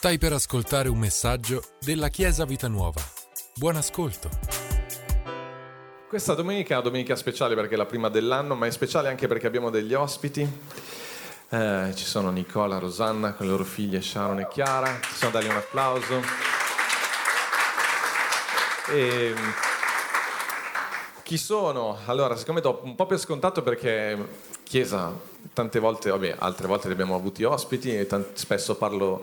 Stai per ascoltare un messaggio della Chiesa Vita Nuova. Buon ascolto. Questa domenica è una domenica speciale perché è la prima dell'anno, ma è speciale anche perché abbiamo degli ospiti. Eh, ci sono Nicola, Rosanna con le loro figlie Sharon e Chiara. Possiamo dargli un applauso. E, chi sono? Allora, siccome do un po' per scontato perché Chiesa tante volte, vabbè, altre volte abbiamo avuti ospiti e tant- spesso parlo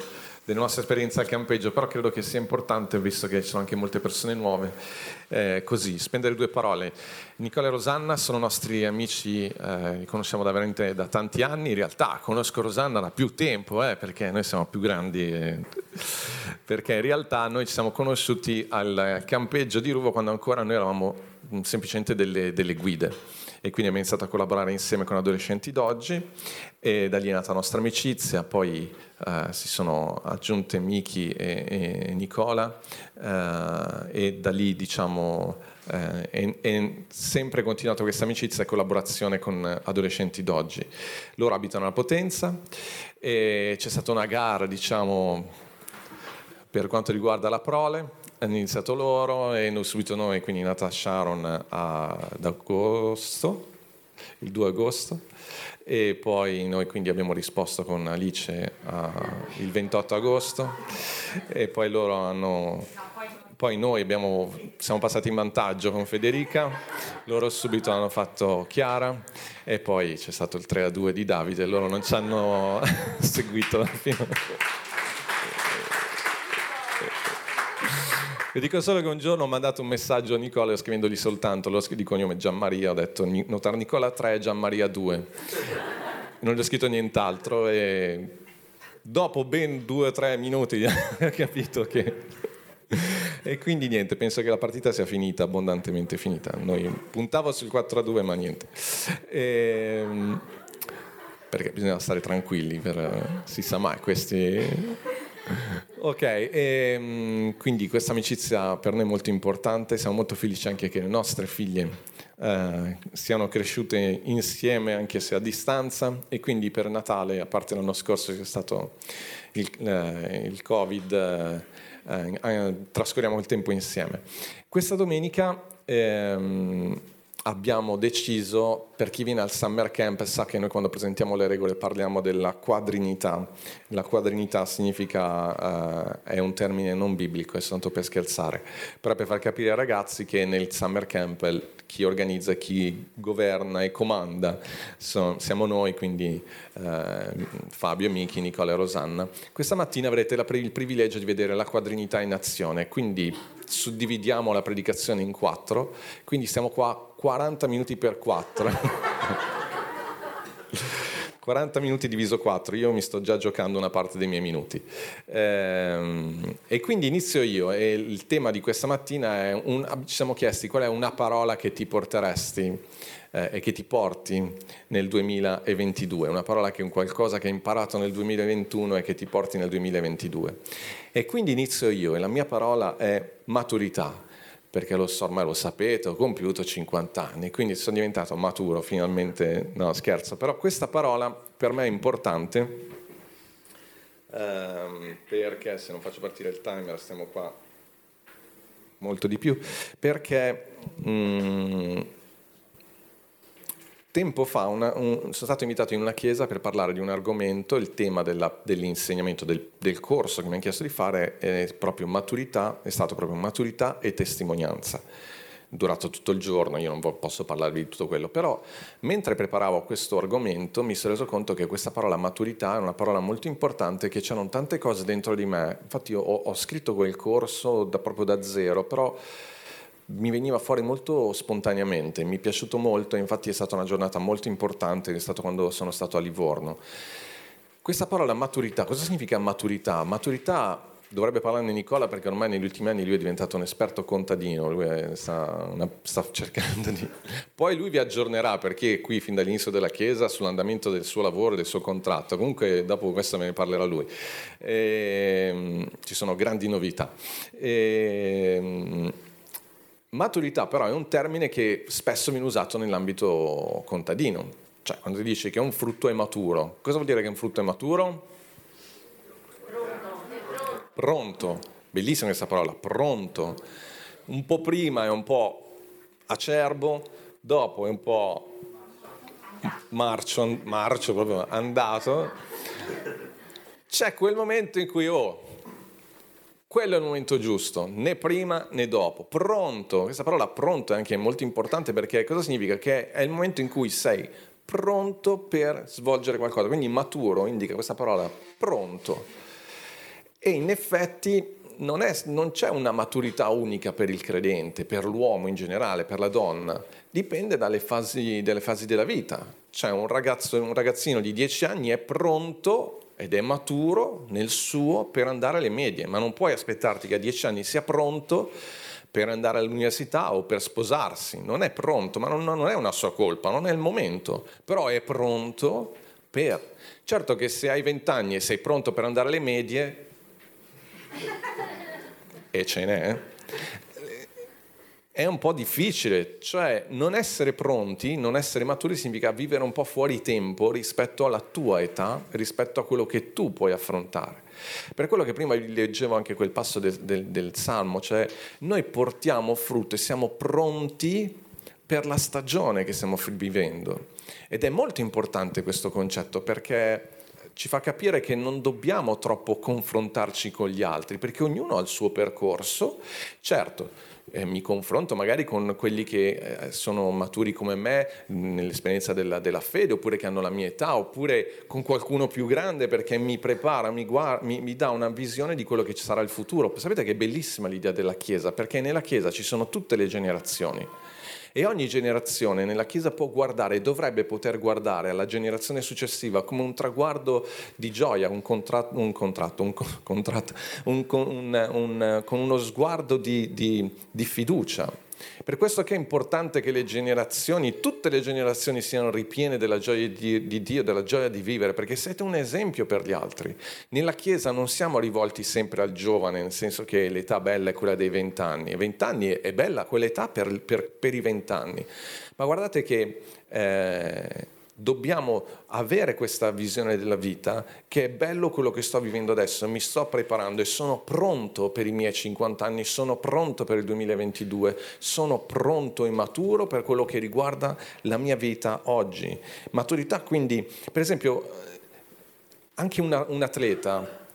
delle nostre esperienze al campeggio, però credo che sia importante, visto che ci sono anche molte persone nuove, eh, così, spendere due parole. Nicola e Rosanna sono nostri amici, eh, li conosciamo da veramente da tanti anni, in realtà conosco Rosanna da più tempo, eh, perché noi siamo più grandi, eh, perché in realtà noi ci siamo conosciuti al campeggio di Ruvo quando ancora noi eravamo semplicemente delle, delle guide e quindi abbiamo iniziato a collaborare insieme con adolescenti d'oggi. E da lì è nata la nostra amicizia, poi eh, si sono aggiunte Miki e, e Nicola. Eh, e da lì diciamo eh, sempre continuata questa amicizia e collaborazione con adolescenti d'oggi. Loro abitano a Potenza. E c'è stata una gara diciamo per quanto riguarda la prole hanno iniziato loro e subito noi, quindi nata Sharon ad agosto, il 2 agosto, e poi noi quindi abbiamo risposto con Alice uh, il 28 agosto. E poi loro hanno... Poi noi abbiamo, siamo passati in vantaggio con Federica, loro subito hanno fatto Chiara. E poi c'è stato il 3 a 2 di Davide, loro non ci hanno seguito fino a... Vi dico solo che un giorno ho mandato un messaggio a Nicola scrivendogli soltanto, lo di cognome Gianmaria, ho detto notare Nicola 3 Gianmaria 2. Non gli ho scritto nient'altro e dopo ben 2-3 minuti ho capito che... e quindi niente, penso che la partita sia finita, abbondantemente finita. Noi puntavo sul 4-2 ma niente. E ehm, perché bisogna stare tranquilli, per, si sa mai, questi Ok, e, ehm, quindi questa amicizia per noi è molto importante, siamo molto felici anche che le nostre figlie eh, siano cresciute insieme anche se a distanza e quindi per Natale, a parte l'anno scorso che è stato il, eh, il Covid, eh, eh trascorriamo il tempo insieme. Questa domenica... Ehm, abbiamo deciso, per chi viene al Summer Camp sa che noi quando presentiamo le regole parliamo della quadrinità. La quadrinità significa, uh, è un termine non biblico, è soltanto per scherzare, però per far capire ai ragazzi che nel Summer Camp chi organizza, chi governa e comanda so, siamo noi, quindi uh, Fabio, Michi, Nicola e Rosanna. Questa mattina avrete la, il privilegio di vedere la quadrinità in azione, quindi suddividiamo la predicazione in quattro, quindi stiamo qua 40 minuti per quattro. 40 minuti diviso 4, io mi sto già giocando una parte dei miei minuti. Ehm, e quindi inizio io e il tema di questa mattina è, un, ci siamo chiesti qual è una parola che ti porteresti eh, e che ti porti nel 2022, una parola che è un qualcosa che hai imparato nel 2021 e che ti porti nel 2022. E quindi inizio io e la mia parola è maturità perché lo so, ormai lo sapete, ho compiuto 50 anni, quindi sono diventato maturo finalmente, no scherzo, però questa parola per me è importante ehm, perché se non faccio partire il timer stiamo qua molto di più, perché... Mm, tempo fa una, un, sono stato invitato in una chiesa per parlare di un argomento, il tema della, dell'insegnamento del, del, corso che mi hanno chiesto di fare è proprio maturità, è stato proprio maturità e testimonianza. Durato tutto il giorno, io non posso parlarvi di tutto quello, però mentre preparavo questo argomento mi sono reso conto che questa parola maturità è una parola molto importante, che c'erano tante cose dentro di me. Infatti ho, ho scritto quel corso da, proprio da zero, però mi veniva fuori molto spontaneamente, mi è piaciuto molto, infatti è stata una giornata molto importante, è stato quando sono stato a Livorno. Questa parola maturità, cosa significa maturità? Maturità dovrebbe parlarne Nicola perché ormai negli ultimi anni lui è diventato un esperto contadino, lui sta, una, sta, cercando di... Poi lui vi aggiornerà perché qui fin dall'inizio della Chiesa sull'andamento del suo lavoro del suo contratto, comunque dopo questo me ne parlerà lui. E, ehm, ci sono grandi novità. E, ehm, Maturità però è un termine che spesso viene usato nell'ambito contadino, cioè quando ti dici che un frutto è maturo, cosa vuol dire che un frutto è maturo? pronto, bellissima questa parola, pronto. Un po' prima è un po' acerbo, dopo è un po' marcio, marcio proprio andato. C'è quel momento in cui, oh, quello è il momento giusto, né prima né dopo. Pronto, questa parola pronto è anche molto importante perché cosa significa? Che è il momento in cui sei pronto per svolgere qualcosa. Quindi maturo indica questa parola pronto. E in effetti non, è, non, c'è una maturità unica per il credente, per l'uomo in generale, per la donna. Dipende dalle fasi, fasi della vita. Cioè un, ragazzo, un ragazzino di 10 anni è pronto ed è maturo nel suo per andare alle medie, ma non puoi aspettarti che a 10 anni sia pronto per andare all'università o per sposarsi. Non è pronto, ma non, non è una sua colpa, non è il momento, però è pronto per. Certo che se hai 20 anni e sei pronto per andare alle medie, e ce n'è, è un po' difficile, cioè non essere pronti, non essere maturi significa vivere un po' fuori tempo rispetto alla tua età, rispetto a quello che tu puoi affrontare. Per quello che prima leggevo anche quel passo del, del, del Salmo, cioè noi portiamo frutto e siamo pronti per la stagione che stiamo vivendo. Ed è molto importante questo concetto perché ci fa capire che non dobbiamo troppo confrontarci con gli altri, perché ognuno ha il suo percorso. Certo, eh, mi confronto magari con quelli che eh, sono maturi come me nell'esperienza della, della, fede, oppure che hanno la mia età, oppure con qualcuno più grande perché mi prepara, mi, guarda, mi, mi dà una visione di quello che ci sarà il futuro. Sapete che è bellissima l'idea della Chiesa, perché nella Chiesa ci sono tutte le generazioni. E ogni generazione nella Chiesa può guardare e dovrebbe poter guardare alla generazione successiva come un traguardo di gioia, un contratto, un contratto, un contratto un, un, con uno sguardo di, di, di fiducia. Per questo che è importante che le generazioni, tutte le generazioni siano ripiene della gioia di, di, Dio, della gioia di vivere, perché siete un esempio per gli altri. Nella Chiesa non siamo rivolti sempre al giovane, nel senso che l'età bella è quella dei vent'anni. Vent'anni è bella quell'età per, per, per i vent'anni. Ma guardate che... Eh, dobbiamo avere questa visione della vita che è bello quello che sto vivendo adesso, mi sto preparando e sono pronto per i miei 50 anni, sono pronto per il 2022, sono pronto e maturo per quello che riguarda la mia vita oggi. Maturità quindi, per esempio, anche una, un atleta,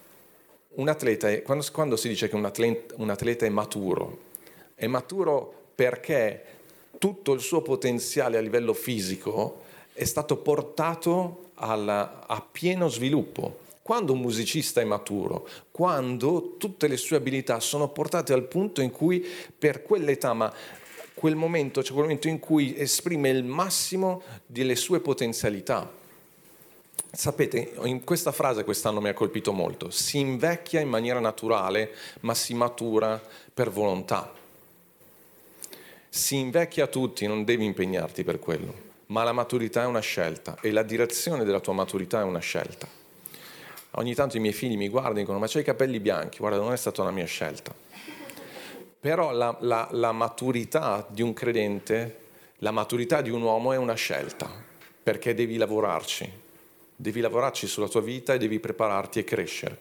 un atleta quando, quando, si dice che un atleta, un atleta è maturo, è maturo perché tutto il suo potenziale a livello fisico è stato portato alla, a pieno sviluppo. Quando un musicista è maturo, quando tutte le sue abilità sono portate al punto in cui per quell'età, ma quel momento, cioè quel momento in cui esprime il massimo delle sue potenzialità. Sapete, in questa frase quest'anno mi ha colpito molto, si invecchia in maniera naturale, ma si matura per volontà. Si invecchia tutti, non devi impegnarti per quello ma la maturità è una scelta e la direzione della tua maturità è una scelta. Ogni tanto i miei figli mi guardano e dicono ma c'hai i capelli bianchi, guarda non è stata una mia scelta. Però la, la, la maturità di un credente, la maturità di un uomo è una scelta, perché devi lavorarci, devi lavorarci sulla tua vita e devi prepararti e crescere.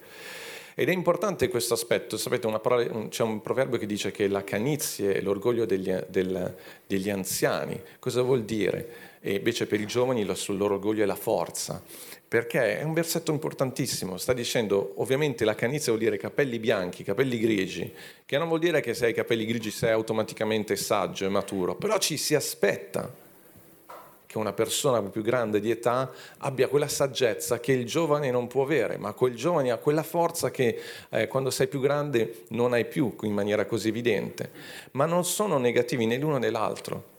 Ed è importante questo aspetto, sapete, parola, c'è un proverbio che dice che la canizie è l'orgoglio degli, del, degli anziani. Cosa vuol dire? E invece per i giovani il loro orgoglio è la forza, perché è un versetto importantissimo, sta dicendo ovviamente la canizia vuol dire capelli bianchi, capelli grigi, che non vuol dire che se hai capelli grigi sei automaticamente saggio e maturo, però ci si aspetta che una persona più grande di età abbia quella saggezza che il giovane non può avere, ma quel giovane ha quella forza che eh, quando sei più grande non hai più in maniera così evidente. Ma non sono negativi né l'uno né l'altro.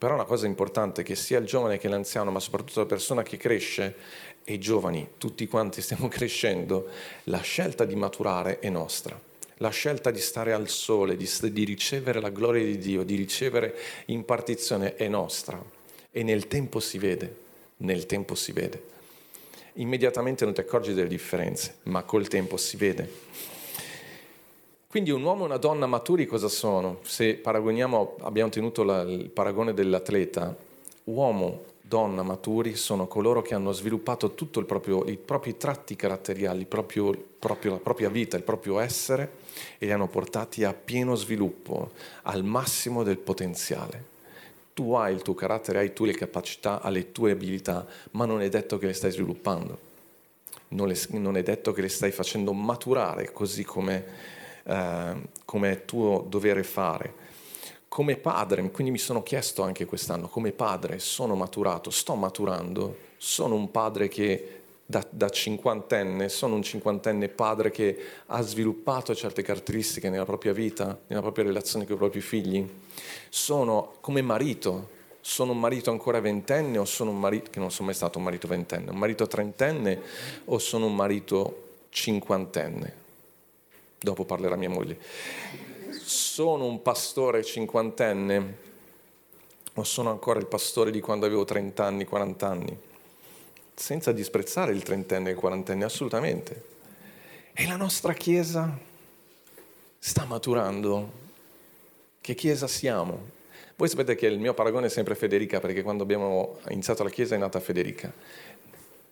Però una cosa importante è che sia il giovane che l'anziano, ma soprattutto la persona che cresce, e i giovani, tutti quanti stiamo crescendo, la scelta di maturare è nostra. La scelta di stare al sole, di, di ricevere la gloria di Dio, di ricevere impartizione è nostra. E nel tempo si vede, nel tempo si vede. Immediatamente non ti accorgi delle differenze, ma col tempo si vede. Quindi un uomo e una donna maturi cosa sono? Se paragoniamo, abbiamo tenuto la, il paragone dell'atleta, uomo donna maturi sono coloro che hanno sviluppato tutti i propri tratti caratteriali, proprio, proprio, la propria vita, il proprio essere e li hanno portati a pieno sviluppo, al massimo del potenziale. Tu hai il tuo carattere, hai tu le capacità, hai le tue abilità, ma non è detto che le stai sviluppando. Non, le, non è detto che le stai facendo maturare così come, eh, come tuo dovere fare come padre, quindi mi sono chiesto anche quest'anno, come padre sono maturato, sto maturando, sono un padre che da, da, cinquantenne, sono un cinquantenne padre che ha sviluppato certe caratteristiche nella propria vita, nella propria relazione con i propri figli, sono come marito, sono un marito ancora ventenne o sono un marito, che non sono mai stato un marito ventenne, un marito trentenne o sono un marito cinquantenne. Dopo parlerà mia moglie sono un pastore cinquantenne o sono ancora il pastore di quando avevo 30 anni, 40 anni? Senza disprezzare il trentenne e il quarantenne, assolutamente. E la nostra Chiesa sta maturando. Che Chiesa siamo? Voi sapete che il mio paragone è sempre Federica, perché quando abbiamo iniziato la Chiesa è nata Federica.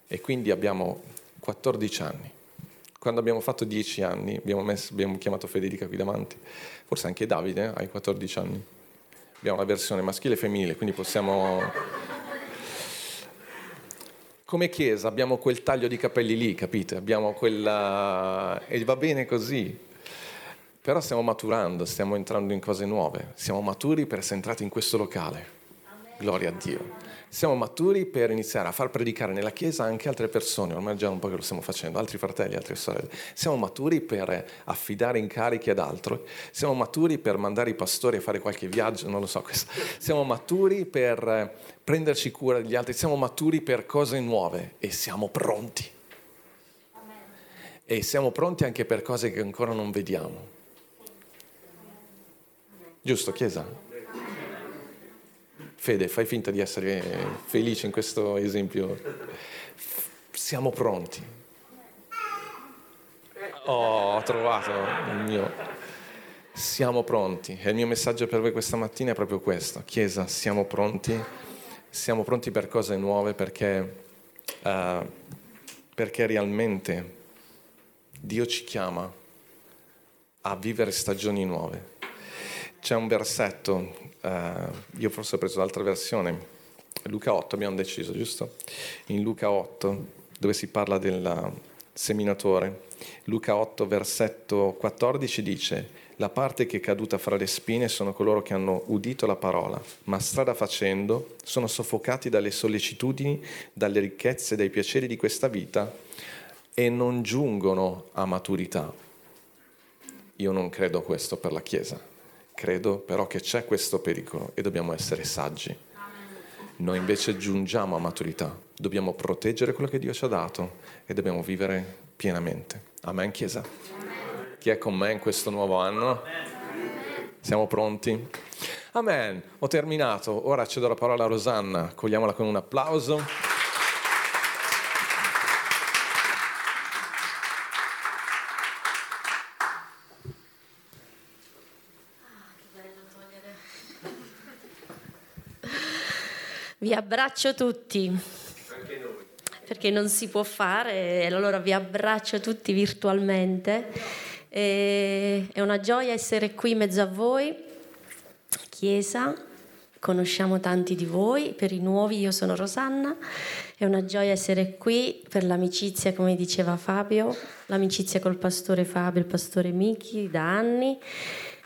E quindi abbiamo 14 anni. Quando abbiamo fatto 10 anni, abbiamo, messo, abbiamo chiamato Federica qui davanti, forse anche Davide, eh, hai 14 anni. Abbiamo la versione maschile e femminile, quindi possiamo... Come chiesa abbiamo quel taglio di capelli lì, capite? Abbiamo quella... e va bene così. Però stiamo maturando, stiamo entrando in cose nuove. Siamo maturi per essere entrati in questo locale. Gloria a Dio siamo maturi per iniziare a far predicare nella Chiesa anche altre persone, ormai già un po' che lo stiamo facendo, altri fratelli, altre sorelle. Siamo maturi per affidare incarichi ad altro, siamo maturi per mandare i pastori a fare qualche viaggio, non lo so questo. Siamo maturi per prenderci cura degli altri, siamo maturi per cose nuove e siamo pronti. E siamo pronti anche per cose che ancora non vediamo. Giusto, Chiesa? Fede, fai finta di essere felice in questo esempio. Siamo pronti. Oh, ho trovato il mio. Siamo pronti. E il mio messaggio per voi questa mattina è proprio questo. Chiesa, siamo pronti. Siamo pronti per cose nuove perché, uh, perché realmente Dio ci chiama a vivere stagioni nuove. C'è un versetto uh, io forse ho preso l'altra versione, Luca 8 abbiamo deciso, giusto? In Luca 8, dove si parla del seminatore, Luca 8 versetto 14 dice, la parte che è caduta fra le spine sono coloro che hanno udito la parola, ma strada facendo sono soffocati dalle sollecitudini, dalle ricchezze, dai piaceri di questa vita e non giungono a maturità. Io non credo questo per la Chiesa. Credo però che c'è questo pericolo e dobbiamo essere saggi. Noi invece giungiamo a maturità, dobbiamo proteggere quello che Dio ci ha dato e dobbiamo vivere pienamente. Amen, Chiesa? Chi è con me in questo nuovo anno? Siamo pronti? Amen. Ho terminato. Ora cedo la parola a Rosanna. Cogliamola con un applauso. Vi abbraccio tutti. Perché non si può fare, allora vi abbraccio tutti virtualmente. E è una gioia essere qui in mezzo a voi. Chiesa, conosciamo tanti di voi, per i nuovi io sono Rosanna, è una gioia essere qui per l'amicizia, come diceva Fabio, l'amicizia col pastore Fabio, il pastore Michi da anni,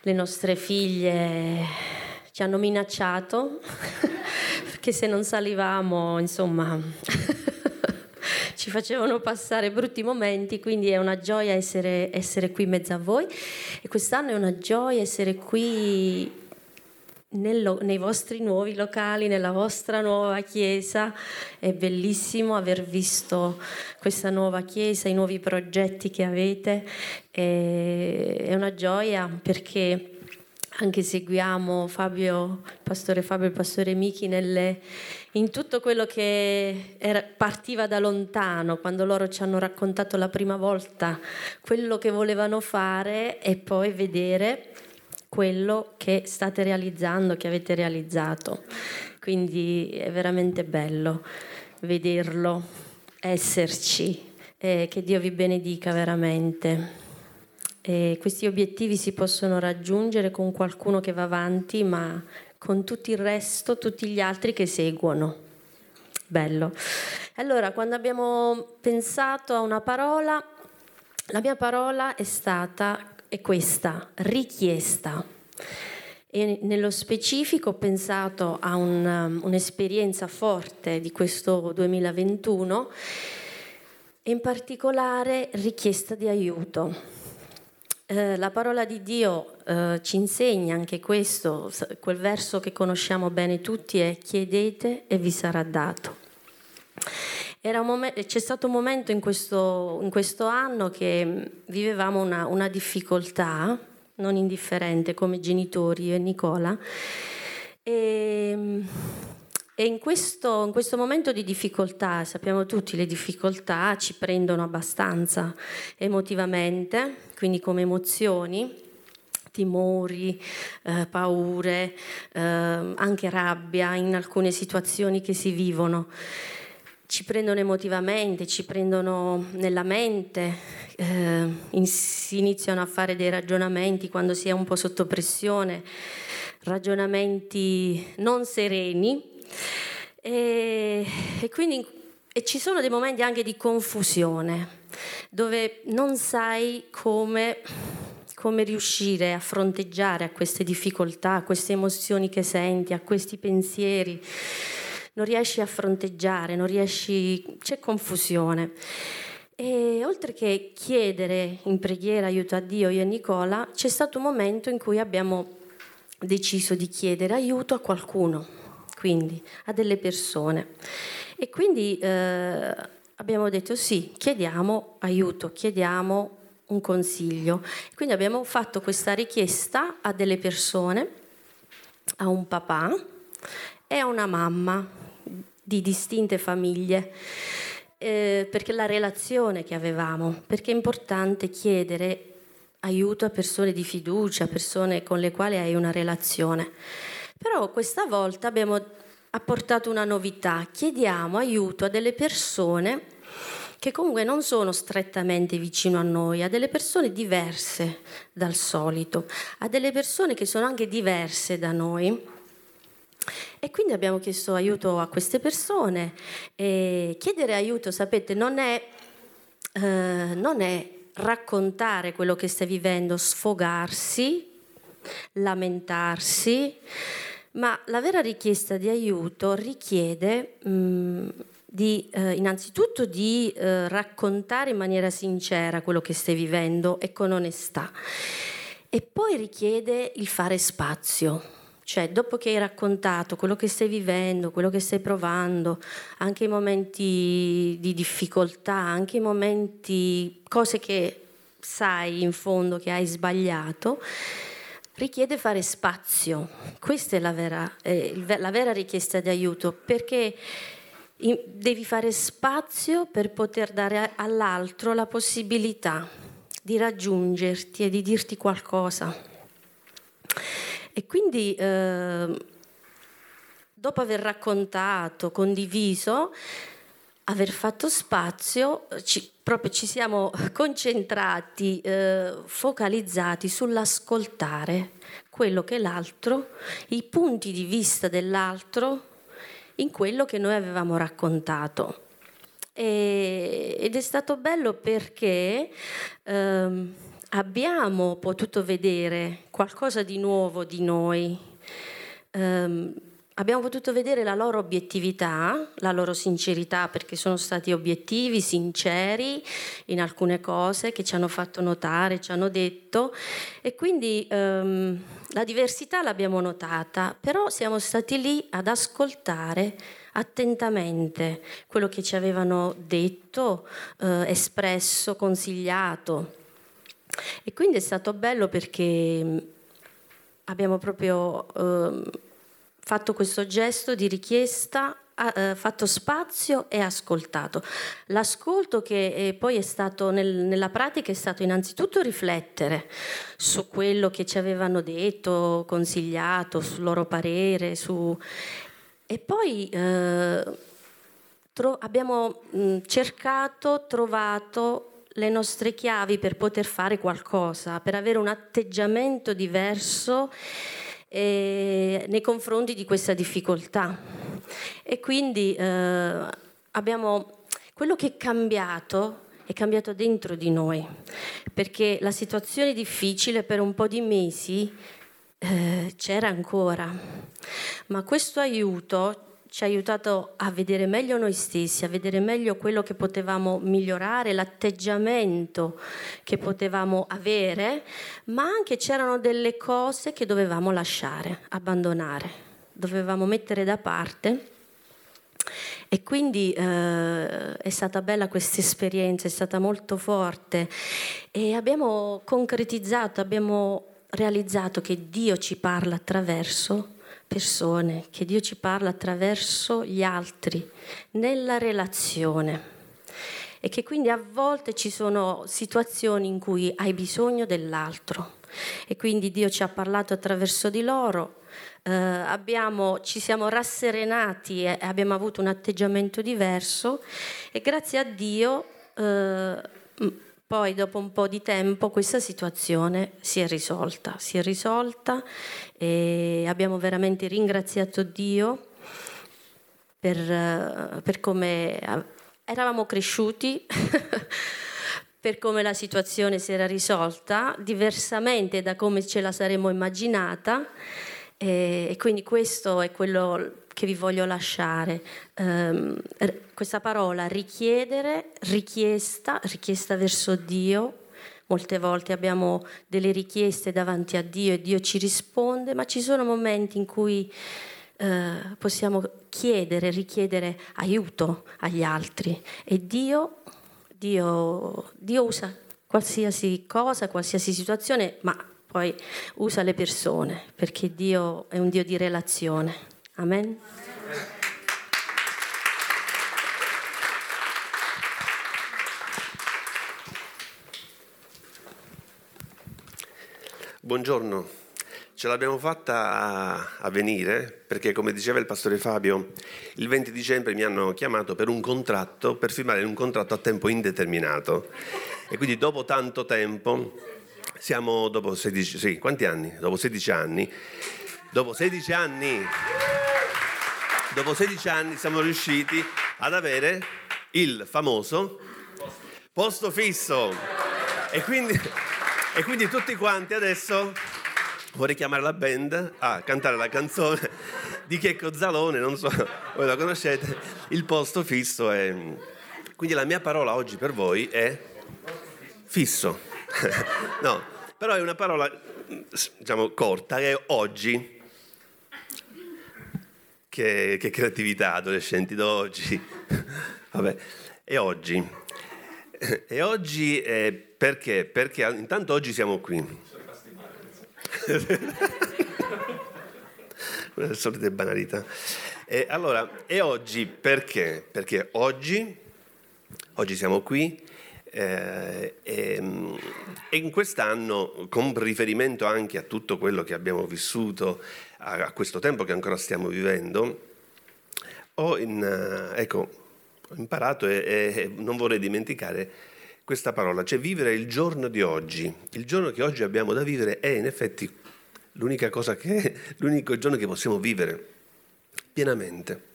le nostre figlie ci hanno minacciato che se non salivamo, insomma, ci facevano passare brutti momenti, quindi è una gioia essere, essere qui in mezzo a voi e quest'anno è una gioia essere qui nel, nei vostri nuovi locali, nella vostra nuova chiesa. È bellissimo aver visto questa nuova chiesa, i nuovi progetti che avete. È una gioia perché anche seguiamo Fabio, il pastore Fabio e il pastore Michi nelle, in tutto quello che era, partiva da lontano, quando loro ci hanno raccontato la prima volta quello che volevano fare e poi vedere quello che state realizzando, che avete realizzato. quindi è veramente bello vederlo, esserci, eh, che Dio vi benedica veramente. E questi obiettivi si possono raggiungere con qualcuno che va avanti, ma con tutto il resto, tutti gli altri che seguono. Bello. Allora, quando abbiamo pensato a una parola, la mia parola è stata è questa, richiesta. E nello specifico ho pensato a un, un'esperienza forte di questo 2021 e in particolare richiesta di aiuto. Eh, la parola di Dio eh, ci insegna anche questo, quel verso che conosciamo bene tutti è chiedete e vi sarà dato. Momento, c'è stato un momento in questo, in questo anno che vivevamo una, una, difficoltà non indifferente come genitori, io e Nicola, e, e in, questo, in questo momento di difficoltà, sappiamo tutti le difficoltà ci prendono abbastanza emotivamente, quindi come emozioni timori, eh, paure, eh, anche rabbia in alcune situazioni che si vivono. Ci prendono emotivamente, ci prendono nella mente, eh, in, si iniziano a fare dei ragionamenti quando si è un po' sotto pressione, ragionamenti non sereni e, e quindi e ci sono dei momenti anche di confusione dove non sai come, come riuscire a fronteggiare a queste difficoltà, a queste emozioni che senti, a questi pensieri non riesci a fronteggiare, riesci, c'è confusione. E oltre che chiedere in preghiera aiuto a Dio, io e Nicola, c'è stato un momento in cui abbiamo deciso di chiedere aiuto a qualcuno, quindi a delle persone. E quindi eh, abbiamo detto sì, chiediamo aiuto, chiediamo un consiglio. Quindi abbiamo fatto questa richiesta a delle persone, a un papà e a una mamma di distinte famiglie, eh, perché la relazione che avevamo, perché è importante chiedere aiuto a persone di fiducia, persone con le quali hai una relazione. Però questa volta abbiamo apportato una novità, chiediamo aiuto a delle persone che comunque non sono strettamente vicino a noi, a delle persone diverse dal solito, a delle persone che sono anche diverse da noi e quindi abbiamo chiesto aiuto a queste persone. E chiedere aiuto, sapete, non è, eh, non è raccontare quello che stai vivendo, sfogarsi, lamentarsi, ma la vera richiesta di aiuto richiede mh, di, eh, innanzitutto di eh, raccontare in maniera sincera quello che stai vivendo e con onestà. E poi richiede il fare spazio cioè, dopo che hai raccontato quello che stai vivendo, quello che stai provando, anche i momenti di difficoltà, anche i momenti, cose che sai in fondo che hai sbagliato, richiede fare spazio. Questa è la vera, eh, la vera richiesta di aiuto, perché in, devi fare spazio per poter dare all'altro la possibilità di raggiungerti e di dirti qualcosa. E quindi eh, dopo aver raccontato, condiviso, aver fatto spazio, ci, proprio ci siamo concentrati, eh, focalizzati sull'ascoltare quello che l'altro, i punti di vista dell'altro in quello che noi avevamo raccontato. E, ed è stato bello perché ehm, abbiamo potuto vedere qualcosa di nuovo di noi. Um, abbiamo potuto vedere la loro obiettività, la loro sincerità, perché sono stati obiettivi, sinceri in alcune cose che ci hanno fatto notare, ci hanno detto e quindi um, la diversità l'abbiamo notata, però siamo stati lì ad ascoltare attentamente quello che ci avevano detto, eh, espresso, consigliato. E quindi è stato bello perché abbiamo proprio eh, fatto questo gesto di richiesta eh, fatto spazio e ascoltato. L'ascolto che eh, poi è stato nel, nella pratica è stato innanzitutto riflettere su quello che ci avevano detto, consigliato, sul loro parere, su... e poi eh, tro- abbiamo mh, cercato, trovato le nostre chiavi per poter fare qualcosa, per avere un atteggiamento diverso eh, nei confronti di questa difficoltà. E quindi eh, abbiamo quello che è cambiato è cambiato dentro di noi, perché la situazione difficile per un po' di mesi eh, c'era ancora, ma questo aiuto ci ha aiutato a vedere meglio noi stessi, a vedere meglio quello che potevamo migliorare, l'atteggiamento che potevamo avere, ma anche c'erano delle cose che dovevamo lasciare, abbandonare, dovevamo mettere da parte. E quindi eh, è stata bella questa esperienza, è stata molto forte e abbiamo concretizzato, abbiamo realizzato che Dio ci parla attraverso persone, che Dio ci parla attraverso gli altri, nella relazione. E che quindi a volte ci sono situazioni in cui hai bisogno dell'altro. E quindi Dio ci ha parlato attraverso di loro, eh, abbiamo, ci siamo rasserenati e abbiamo avuto un atteggiamento diverso e grazie a Dio eh, poi dopo un po' di tempo questa situazione si è risolta, si è risolta e abbiamo veramente ringraziato Dio per, per come eravamo cresciuti, per come la situazione si era risolta, diversamente da come ce la saremmo immaginata. E quindi questo è quello che vi voglio lasciare. Um, questa parola richiedere, richiesta, richiesta verso Dio. Molte volte abbiamo delle richieste davanti a Dio e Dio ci risponde, ma ci sono momenti in cui uh, possiamo chiedere, richiedere aiuto agli altri e Dio, Dio, Dio usa qualsiasi cosa, qualsiasi situazione, ma poi usa le persone, perché Dio è un Dio di relazione. Amen. Buongiorno, ce l'abbiamo fatta a, venire perché come diceva il pastore Fabio, il 20 dicembre mi hanno chiamato per un contratto, per firmare un contratto a tempo indeterminato e quindi dopo tanto tempo, siamo dopo 16, sì, quanti anni? Dopo 16 anni, dopo 16 anni dopo 16 anni siamo riusciti ad avere il famoso posto fisso. E quindi, e quindi tutti quanti adesso vorrei chiamare la band a cantare la canzone di Checco Zalone, non so, voi la conoscete, il posto fisso è... Quindi la mia parola oggi per voi è fisso. no, però è una parola, diciamo, corta, è oggi che, che creatività, adolescenti d'oggi. Vabbè, e oggi? E oggi eh, perché? Perché intanto oggi siamo qui. Le solite banalità. E allora, e oggi perché? Perché oggi, oggi siamo qui eh, e, e, in quest'anno, con riferimento anche a tutto quello che abbiamo vissuto a, questo tempo che ancora stiamo vivendo, ho, in, eh, ecco, ho imparato e, e, non vorrei dimenticare questa parola, cioè vivere il giorno di oggi. Il giorno che oggi abbiamo da vivere è in effetti l'unica cosa che, l'unico giorno che possiamo vivere pienamente.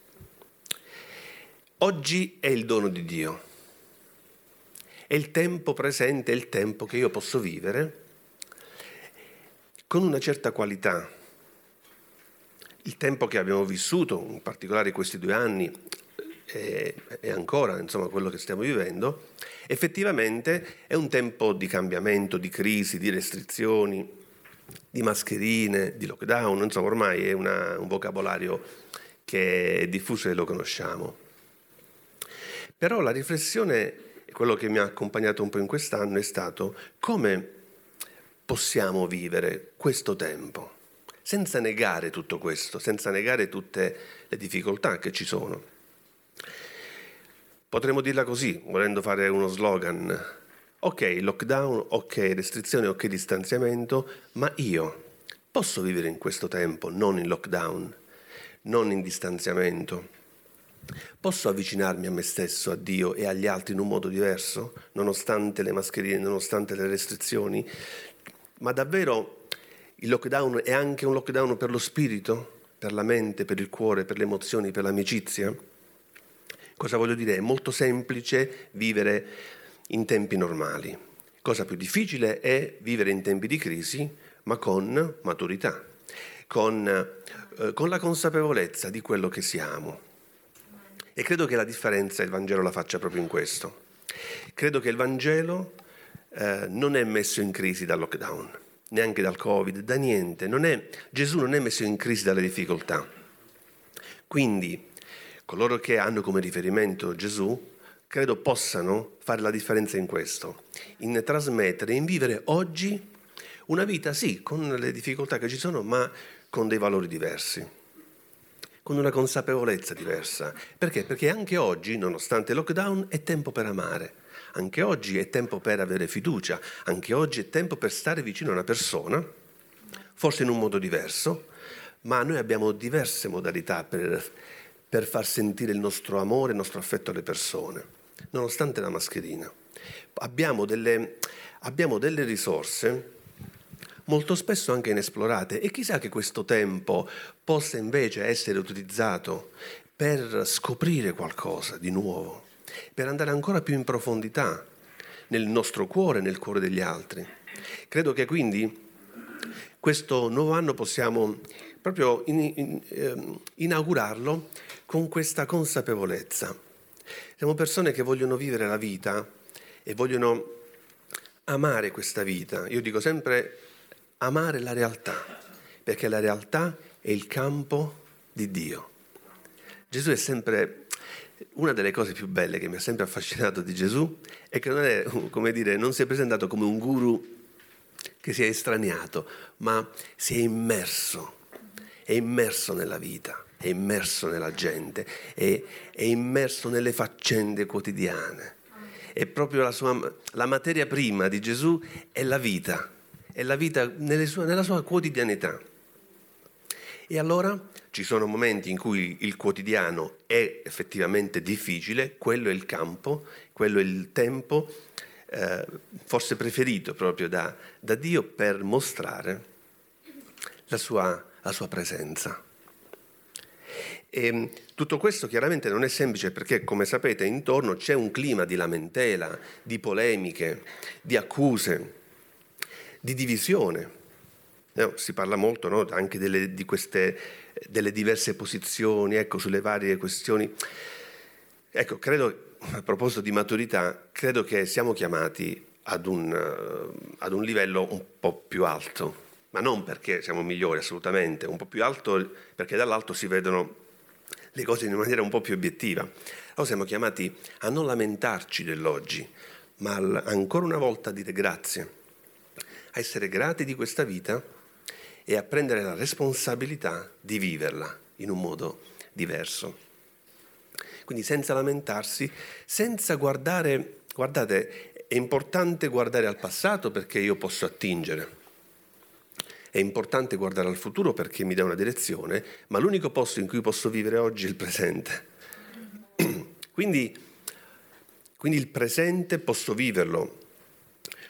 Oggi è il dono di Dio. È il tempo presente, è il tempo che io posso vivere con una certa qualità, il tempo che abbiamo vissuto, in particolare questi due anni, e, e ancora insomma, quello che stiamo vivendo, effettivamente è un tempo di cambiamento, di crisi, di restrizioni, di mascherine, di lockdown, insomma ormai è una, un vocabolario che è diffuso e lo conosciamo. Però la riflessione, quello che mi ha accompagnato un po' in quest'anno è stato come possiamo vivere questo tempo senza negare tutto questo, senza negare tutte le difficoltà che ci sono. Potremmo dirla così, volendo fare uno slogan. Ok, lockdown, ok, restrizioni, ok, distanziamento, ma io posso vivere in questo tempo, non in lockdown. non in distanziamento. Posso avvicinarmi a me stesso, a Dio e agli altri in un modo diverso, nonostante le mascherine, nonostante le restrizioni? Ma davvero il lockdown è anche un lockdown per lo spirito, per la mente, per il cuore, per le emozioni, per l'amicizia? Cosa voglio dire? È molto semplice vivere in tempi normali. Cosa più difficile è vivere in tempi di crisi, ma con maturità, con, eh, con la consapevolezza di quello che siamo. E credo che la differenza il Vangelo la faccia proprio in questo. Credo che il Vangelo eh, non è messo in crisi dal lockdown, neanche dal Covid, da niente. Non è, Gesù non è messo in crisi dalle difficoltà. Quindi coloro che hanno come riferimento Gesù, credo possano fare la differenza in questo, in trasmettere, in vivere oggi una vita, sì, con le difficoltà che ci sono, ma con dei valori diversi, con una consapevolezza diversa. Perché? Perché anche oggi, nonostante il lockdown, è tempo per amare. Anche oggi è tempo per avere fiducia, anche oggi è tempo per stare vicino a una persona, forse in un modo diverso, ma noi abbiamo diverse modalità per per far sentire il nostro amore, il nostro affetto alle persone, nonostante la mascherina. Abbiamo delle, abbiamo delle risorse molto spesso anche inesplorate e chissà che questo tempo possa invece essere utilizzato per scoprire qualcosa di nuovo, per andare ancora più in profondità nel nostro cuore, nel cuore degli altri. Credo che quindi questo nuovo anno possiamo proprio in, in, eh, inaugurarlo con questa consapevolezza. Siamo persone che vogliono vivere la vita e vogliono amare questa vita. Io dico sempre amare la realtà, perché la realtà è il campo di Dio. Gesù è sempre una delle cose più belle che mi ha sempre affascinato di Gesù è che non, è, dire, non si è presentato come un guru che si è estraniato, ma si è immerso, è immerso nella vita è immerso nella gente, è, è immerso nelle faccende quotidiane. È proprio la, sua, la materia prima di Gesù è la vita, è la vita sue, nella sua quotidianità. E allora ci sono momenti in cui il quotidiano è effettivamente difficile, quello è il campo, quello è il tempo eh, forse preferito proprio da, da Dio per mostrare la sua, la sua presenza. E ehm, tutto questo chiaramente non è semplice perché, come sapete, intorno c'è un clima di lamentela, di polemiche, di accuse, di divisione. No, si parla molto no, anche delle, di queste, delle diverse posizioni ecco, sulle varie questioni. Ecco, credo, a proposito di maturità, credo che siamo chiamati ad un, ad un livello un po' più alto, ma non perché siamo migliori assolutamente, un po' più alto perché dall'alto si vedono le cose in maniera un po' più obiettiva. Allora siamo chiamati a non lamentarci dell'oggi, ma ancora una volta a dire grazie, a essere grati di questa vita e a prendere la responsabilità di viverla in un modo diverso. Quindi senza lamentarsi, senza guardare, guardate, è importante guardare al passato perché io posso attingere è importante guardare al futuro perché mi dà una direzione, ma l'unico posto in cui posso vivere oggi è il presente. Quindi, quindi il presente posso viverlo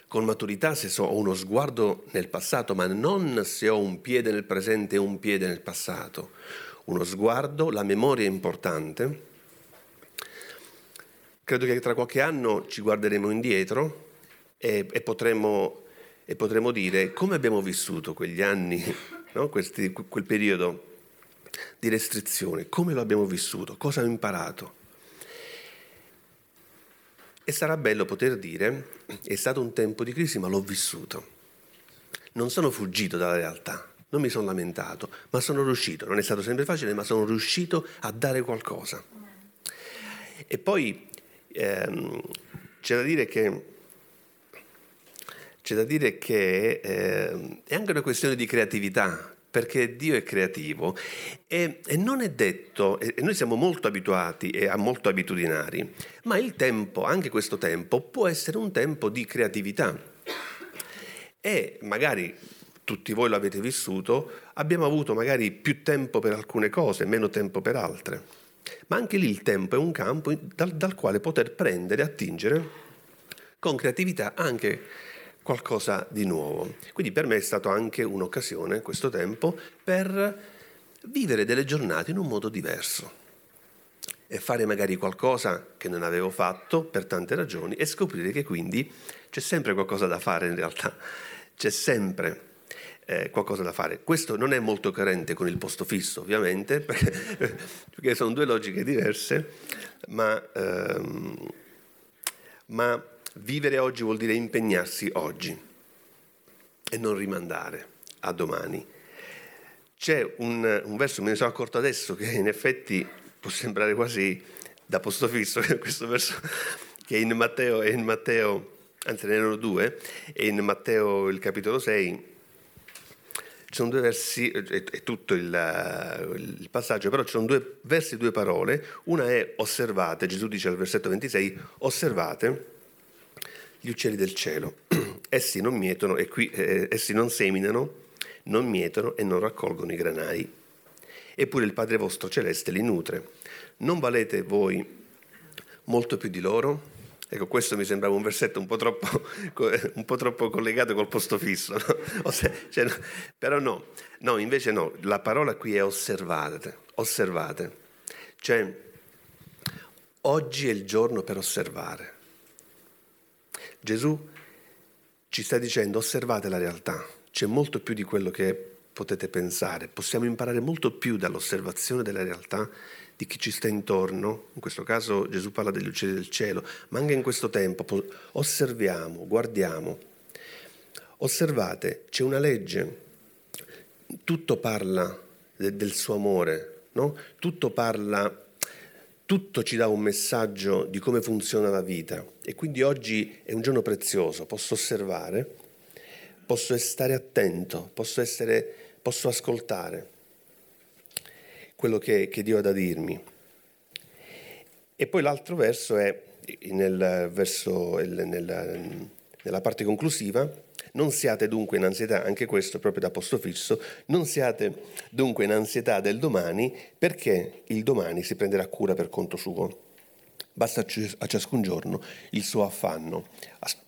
con maturità se so, ho uno sguardo nel passato, ma non se ho un piede nel presente e un piede nel passato. Uno sguardo, la memoria è importante. Credo che tra qualche anno ci guarderemo indietro e, e potremo e potremmo dire come abbiamo vissuto quegli anni, no? Questi, quel periodo di restrizione, come lo abbiamo vissuto, cosa ho imparato. E sarà bello poter dire, è stato un tempo di crisi, ma l'ho vissuto. Non sono fuggito dalla realtà, non mi sono lamentato, ma sono riuscito, non è stato sempre facile, ma sono riuscito a dare qualcosa. E poi ehm, c'è da dire che c'è da dire che eh, è anche una questione di creatività, perché Dio è creativo e, e non è detto, e noi siamo molto abituati e molto abitudinari, ma il tempo, anche questo tempo, può essere un tempo di creatività. E magari tutti voi l'avete vissuto, abbiamo avuto magari più tempo per alcune cose, meno tempo per altre. Ma anche lì il tempo è un campo dal, dal quale poter prendere, attingere con creatività anche qualcosa di nuovo. Quindi per me è stato anche un'occasione, questo tempo, per vivere delle giornate in un modo diverso e fare magari qualcosa che non avevo fatto per tante ragioni e scoprire che quindi c'è sempre qualcosa da fare in realtà, c'è sempre eh, qualcosa da fare. Questo non è molto coerente con il posto fisso, ovviamente, perché, sono due logiche diverse, ma, ehm, ma vivere oggi vuol dire impegnarsi oggi e non rimandare a domani. C'è un, un verso, me ne sono accorto adesso, che in effetti può sembrare quasi da posto fisso, questo verso che in Matteo, in Matteo anzi ne erano due, e in Matteo il capitolo 6 ci sono due versi, è tutto il, il, passaggio, però ci sono due versi, due parole. Una è osservate, Gesù dice al versetto 26, osservate gli uccelli del cielo. Essi non mietono e qui eh, essi non seminano, non mietono e non raccolgono i granai. Eppure il Padre vostro celeste li nutre. Non valete voi molto più di loro? Ecco, questo mi sembrava un versetto un po' troppo, un po troppo collegato col posto fisso, no? cioè, però no, no, invece no, la parola qui è osservate, osservate. Cioè, oggi è il giorno per osservare. Gesù ci sta dicendo osservate la realtà, c'è molto più di quello che potete pensare, possiamo imparare molto più dall'osservazione della realtà di chi ci sta intorno, in questo caso Gesù parla degli uccelli del cielo, ma anche in questo tempo osserviamo, guardiamo. Osservate, c'è una legge, tutto parla del suo amore, no? tutto parla, tutto ci dà un messaggio di come funziona la vita e quindi oggi è un giorno prezioso, posso osservare, posso stare attento, posso, essere, posso ascoltare quello che, che Dio ha da dirmi. E poi l'altro verso è nel verso, nella, nella parte conclusiva, non siate dunque in ansietà, anche questo proprio da posto fisso, non siate dunque in ansietà del domani perché il domani si prenderà cura per conto suo. Basta a ciascun giorno il suo affanno.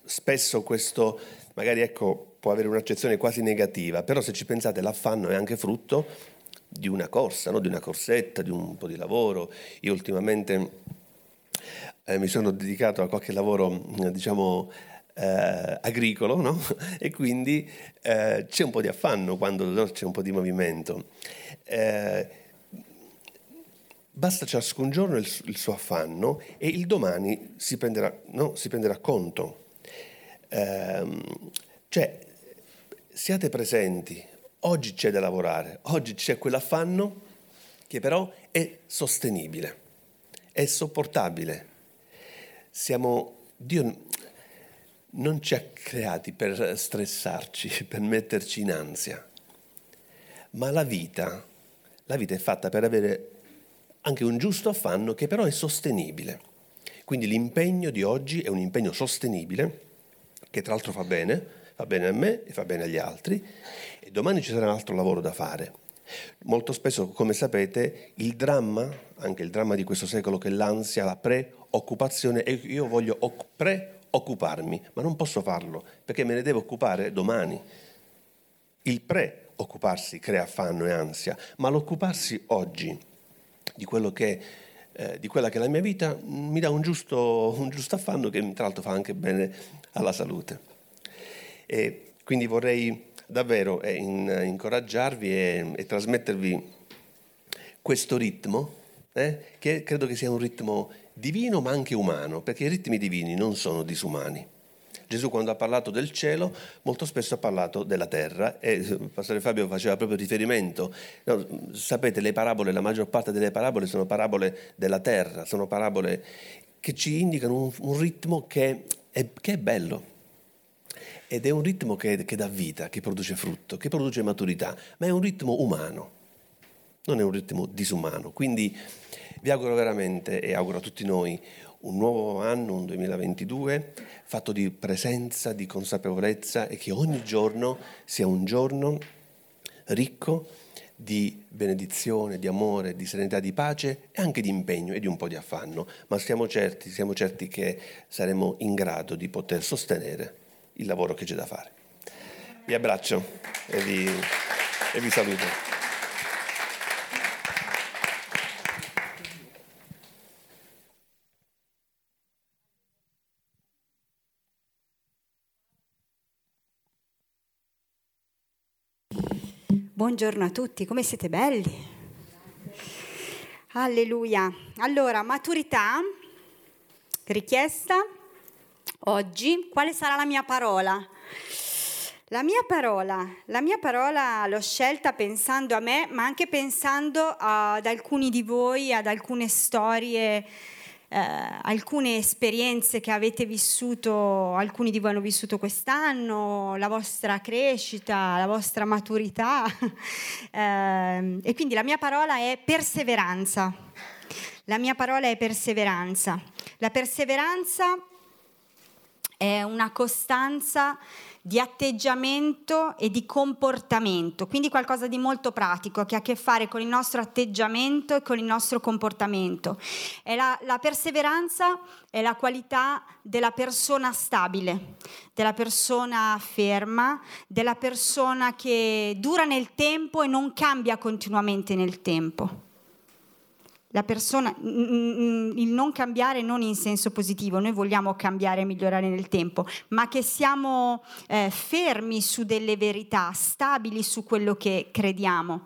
Spesso questo magari ecco, può avere un'accezione quasi negativa, però se ci pensate l'affanno è anche frutto di una corsa, no? di una corsetta, di un po' di lavoro. Io ultimamente eh, mi sono dedicato a qualche lavoro, diciamo, eh, agricolo, no? e quindi eh, c'è un po' di affanno quando no? c'è un po' di movimento. Eh, basta ciascun giorno il, il, suo affanno e il domani si prenderà, si prenderà conto. Ehm, cioè, siate presenti, Oggi c'è da lavorare, oggi c'è quell'affanno che però è sostenibile, è sopportabile. Siamo, Dio non ci ha creati per stressarci, per metterci in ansia, ma la vita, la vita è fatta per avere anche un giusto affanno che però è sostenibile. Quindi l'impegno di oggi è un impegno sostenibile, che tra l'altro fa bene, fa bene a me e fa bene agli altri, e domani ci sarà un altro lavoro da fare. Molto spesso, come sapete, il dramma, anche il dramma di questo secolo, che è l'ansia, la preoccupazione, e io voglio preoccuparmi, ma non posso farlo perché me ne devo occupare domani. Il preoccuparsi crea affanno e ansia, ma l'occuparsi oggi di, che, eh, di quella che è la mia vita mi dà un giusto, un giusto affanno che tra l'altro fa anche bene alla salute. E quindi vorrei davvero eh, in, incoraggiarvi e, e, trasmettervi questo ritmo, eh, che credo che sia un ritmo divino ma anche umano, perché i ritmi divini non sono disumani. Gesù quando ha parlato del cielo molto spesso ha parlato della terra e il pastore Fabio faceva proprio riferimento. No, sapete, le parabole, la maggior parte delle parabole sono parabole della terra, sono parabole che ci indicano un, un ritmo che è, che è bello, ed è un ritmo che, che dà vita, che produce frutto, che produce maturità, ma è un ritmo umano, non è un ritmo disumano. Quindi vi auguro veramente e auguro a tutti noi un nuovo anno, un 2022, fatto di presenza, di consapevolezza e che ogni giorno sia un giorno ricco di benedizione, di amore, di serenità, di pace e anche di impegno e di un po' di affanno, ma siamo certi, siamo certi che saremo in grado di poter sostenere il lavoro che c'è da fare. Vi abbraccio e vi, e vi saluto. Buongiorno a tutti, come siete belli? Alleluia. Allora, maturità richiesta oggi. Quale sarà la mia parola? La mia parola, la mia parola l'ho scelta pensando a me, ma anche pensando ad alcuni di voi, ad alcune storie eh, alcune esperienze che avete vissuto, alcuni di voi hanno vissuto quest'anno, la vostra crescita, la vostra maturità. eh, e quindi la mia parola è perseveranza. La mia parola è perseveranza. La perseveranza è una costanza di atteggiamento e di comportamento, quindi qualcosa di molto pratico che ha a che fare con il nostro atteggiamento e con il nostro comportamento. La, la, perseveranza è la qualità della persona stabile, della persona ferma, della persona che dura nel tempo e non cambia continuamente nel tempo la persona, il non cambiare non in senso positivo, noi vogliamo cambiare e migliorare nel tempo, ma che siamo eh, fermi su delle verità, stabili su quello che crediamo.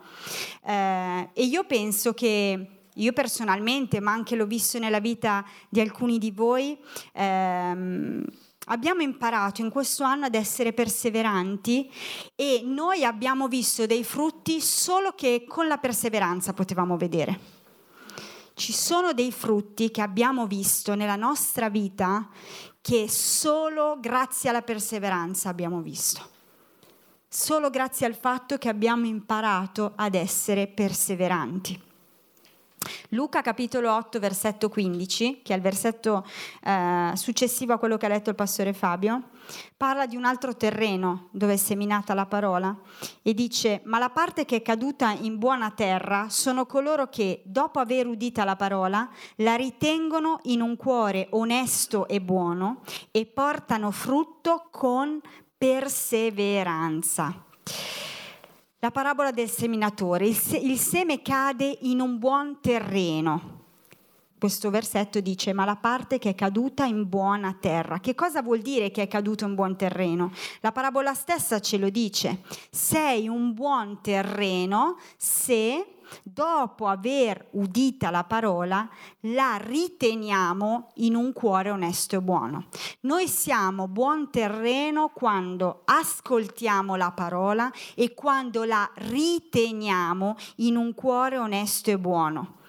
Eh, e io penso che io personalmente, ma anche l'ho visto nella vita di alcuni di voi, ehm, abbiamo imparato in questo anno ad essere perseveranti e noi abbiamo visto dei frutti solo che con la perseveranza potevamo vedere ci sono dei frutti che abbiamo visto nella nostra vita che solo grazie alla perseveranza abbiamo visto. Solo grazie al fatto che abbiamo imparato ad essere perseveranti. Luca capitolo 8 versetto 15, che è il versetto eh, successivo a quello che ha letto il pastore Fabio, parla di un altro terreno dove è seminata la parola e dice, ma la parte che è caduta in buona terra sono coloro che, dopo aver udita la parola, la ritengono in un cuore onesto e buono e portano frutto con perseveranza. La parabola del seminatore, il, se- il seme cade in un buon terreno. Questo versetto dice, ma la parte che è caduta in buona terra. Che cosa vuol dire che è caduto in buon terreno? La parabola stessa ce lo dice. Sei un buon terreno se dopo aver udita la parola, la riteniamo in un cuore onesto e buono. Noi siamo buon terreno quando ascoltiamo la parola e quando la riteniamo in un cuore onesto e buono.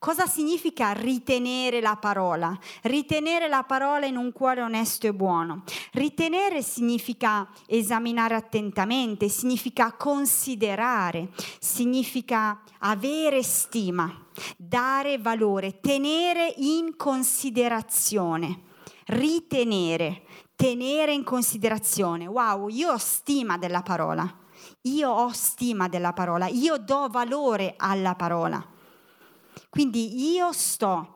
Cosa significa ritenere la parola? Ritenere la parola in un cuore onesto e buono. Ritenere significa esaminare attentamente, significa considerare, significa avere stima, dare valore, tenere in considerazione. Ritenere, tenere in considerazione. Wow, io ho stima della parola. Io ho stima della parola, io do valore alla parola. Quindi io sto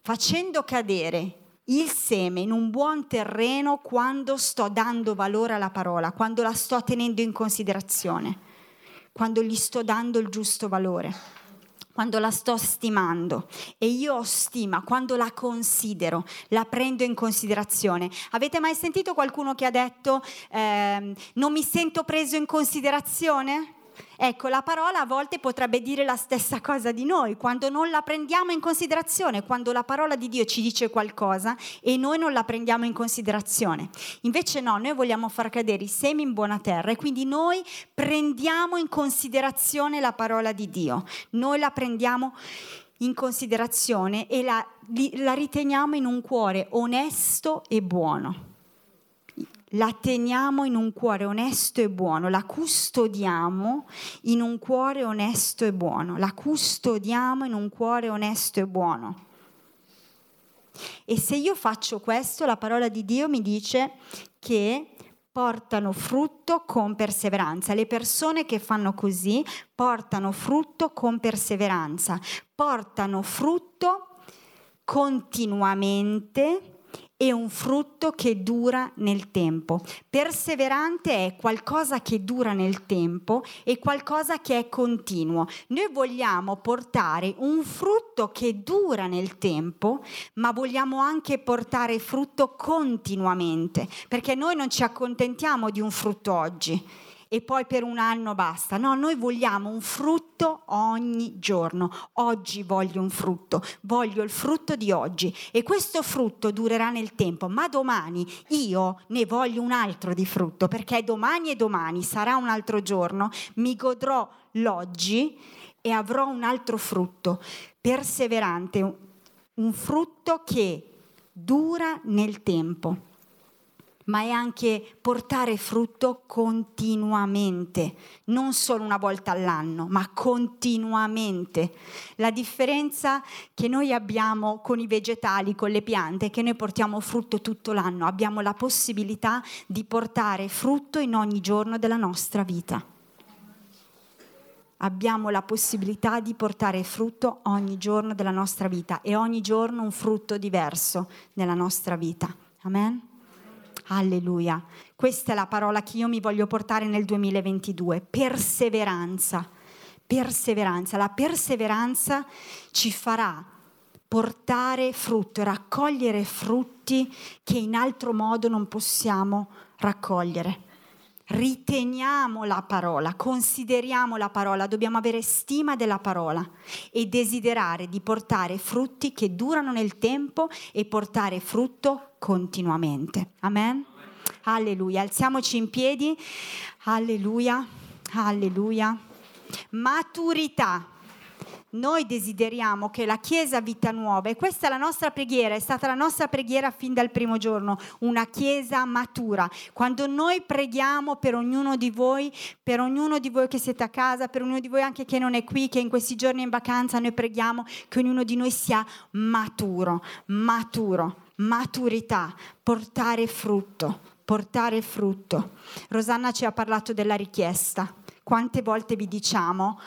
facendo cadere il seme in un buon terreno quando sto dando valore alla parola, quando la sto tenendo in considerazione, quando gli sto dando il giusto valore quando la sto stimando e io ho stima quando la considero, la prendo in considerazione. Avete mai sentito qualcuno che ha detto eh, non mi sento preso in considerazione? Ecco, la parola a volte potrebbe dire la stessa cosa di noi, quando non la prendiamo in considerazione, quando la parola di Dio ci dice qualcosa e noi non la prendiamo in considerazione. Invece no, noi vogliamo far cadere i semi in buona terra e quindi noi prendiamo in considerazione la parola di Dio, noi la prendiamo in considerazione e la, la riteniamo in un cuore onesto e buono la teniamo in un cuore onesto e buono, la custodiamo in un cuore onesto e buono, la custodiamo in un cuore onesto e buono. E se io faccio questo, la parola di Dio mi dice che portano frutto con perseveranza. Le persone che fanno così portano frutto con perseveranza, portano frutto continuamente e un frutto che dura nel tempo. Perseverante è qualcosa che dura nel tempo e qualcosa che è continuo. Noi vogliamo portare un frutto che dura nel tempo, ma vogliamo anche portare frutto continuamente, perché noi non ci accontentiamo di un frutto oggi e poi per un anno basta. No, noi vogliamo un frutto ogni giorno. Oggi voglio un frutto, voglio il frutto di oggi e questo frutto durerà nel tempo, ma domani io ne voglio un altro di frutto perché domani e domani sarà un altro giorno, mi godrò l'oggi e avrò un altro frutto perseverante, un frutto che dura nel tempo ma è anche portare frutto continuamente, non solo una volta all'anno, ma continuamente. La differenza che noi abbiamo con i vegetali, con le piante, è che noi portiamo frutto tutto l'anno, abbiamo la possibilità di portare frutto in ogni giorno della nostra vita. Abbiamo la possibilità di portare frutto ogni giorno della nostra vita e ogni giorno un frutto diverso nella nostra vita. Amen. Alleluia. Questa è la parola che io mi voglio portare nel 2022. Perseveranza. Perseveranza. La perseveranza ci farà portare frutto, raccogliere frutti che in altro modo non possiamo raccogliere. Riteniamo la parola, consideriamo la parola, dobbiamo avere stima della parola e desiderare di portare frutti che durano nel tempo e portare frutto continuamente. Amen? Alleluia. Alziamoci in piedi. Alleluia. Alleluia. Maturità. Noi desideriamo che la Chiesa Vita Nuova, e questa è la nostra preghiera, è stata la nostra preghiera fin dal primo giorno, una Chiesa matura. Quando noi preghiamo per ognuno di voi, per ognuno di voi che siete a casa, per ognuno di voi anche che non è qui, che in questi giorni è in vacanza, noi preghiamo che ognuno di noi sia maturo, maturo maturità, portare frutto, portare frutto. Rosanna ci ha parlato della richiesta. Quante volte vi diciamo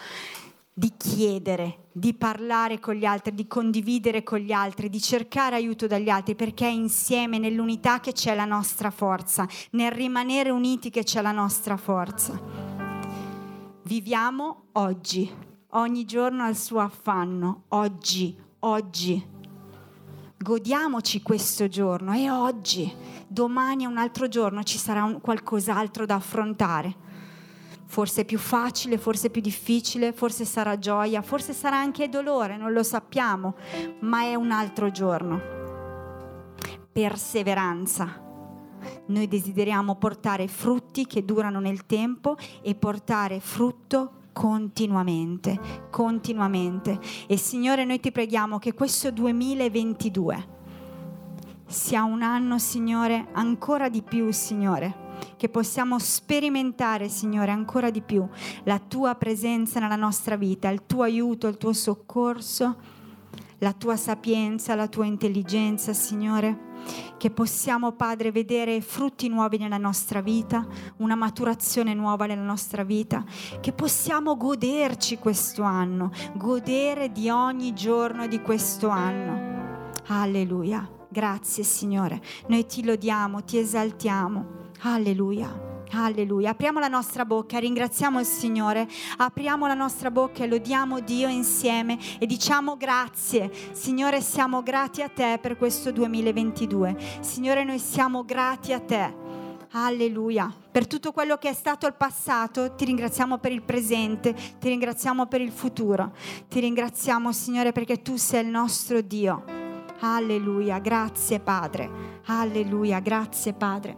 di chiedere, di parlare con gli altri, di condividere con gli altri, di cercare aiuto dagli altri, perché è insieme, nell'unità che c'è la nostra forza, nel rimanere uniti che c'è la nostra forza. Viviamo oggi, ogni giorno al suo affanno, oggi, oggi godiamoci questo giorno e oggi, domani è un altro giorno, ci sarà un, qualcos'altro da affrontare. Forse più facile, forse più difficile, forse sarà gioia, forse sarà anche dolore, non lo sappiamo, ma è un altro giorno. Perseveranza. Noi desideriamo portare frutti che durano nel tempo e portare frutto continuamente, continuamente. E Signore, noi ti preghiamo che questo 2022 sia un anno, Signore, ancora di più, Signore, che possiamo sperimentare, Signore, ancora di più la tua presenza nella nostra vita, il tuo aiuto, il tuo soccorso la tua sapienza, la tua intelligenza, Signore. Che possiamo, Padre, vedere frutti nuovi nella nostra vita, una maturazione nuova nella nostra vita, che possiamo goderci questo anno, godere di ogni giorno di questo anno. Alleluia. Grazie, Signore. Noi ti lodiamo, ti esaltiamo. Alleluia. Alleluia. Apriamo la nostra bocca, ringraziamo il Signore, apriamo la nostra bocca e lodiamo Dio insieme e diciamo grazie. Signore, siamo grati a te per questo 2022. Signore, noi siamo grati a te. Alleluia. Per tutto quello che è stato il passato, ti ringraziamo per il presente, ti ringraziamo per il futuro. Ti ringraziamo, Signore, perché tu sei il nostro Dio. Alleluia. Grazie, Padre. Alleluia. Grazie, Padre.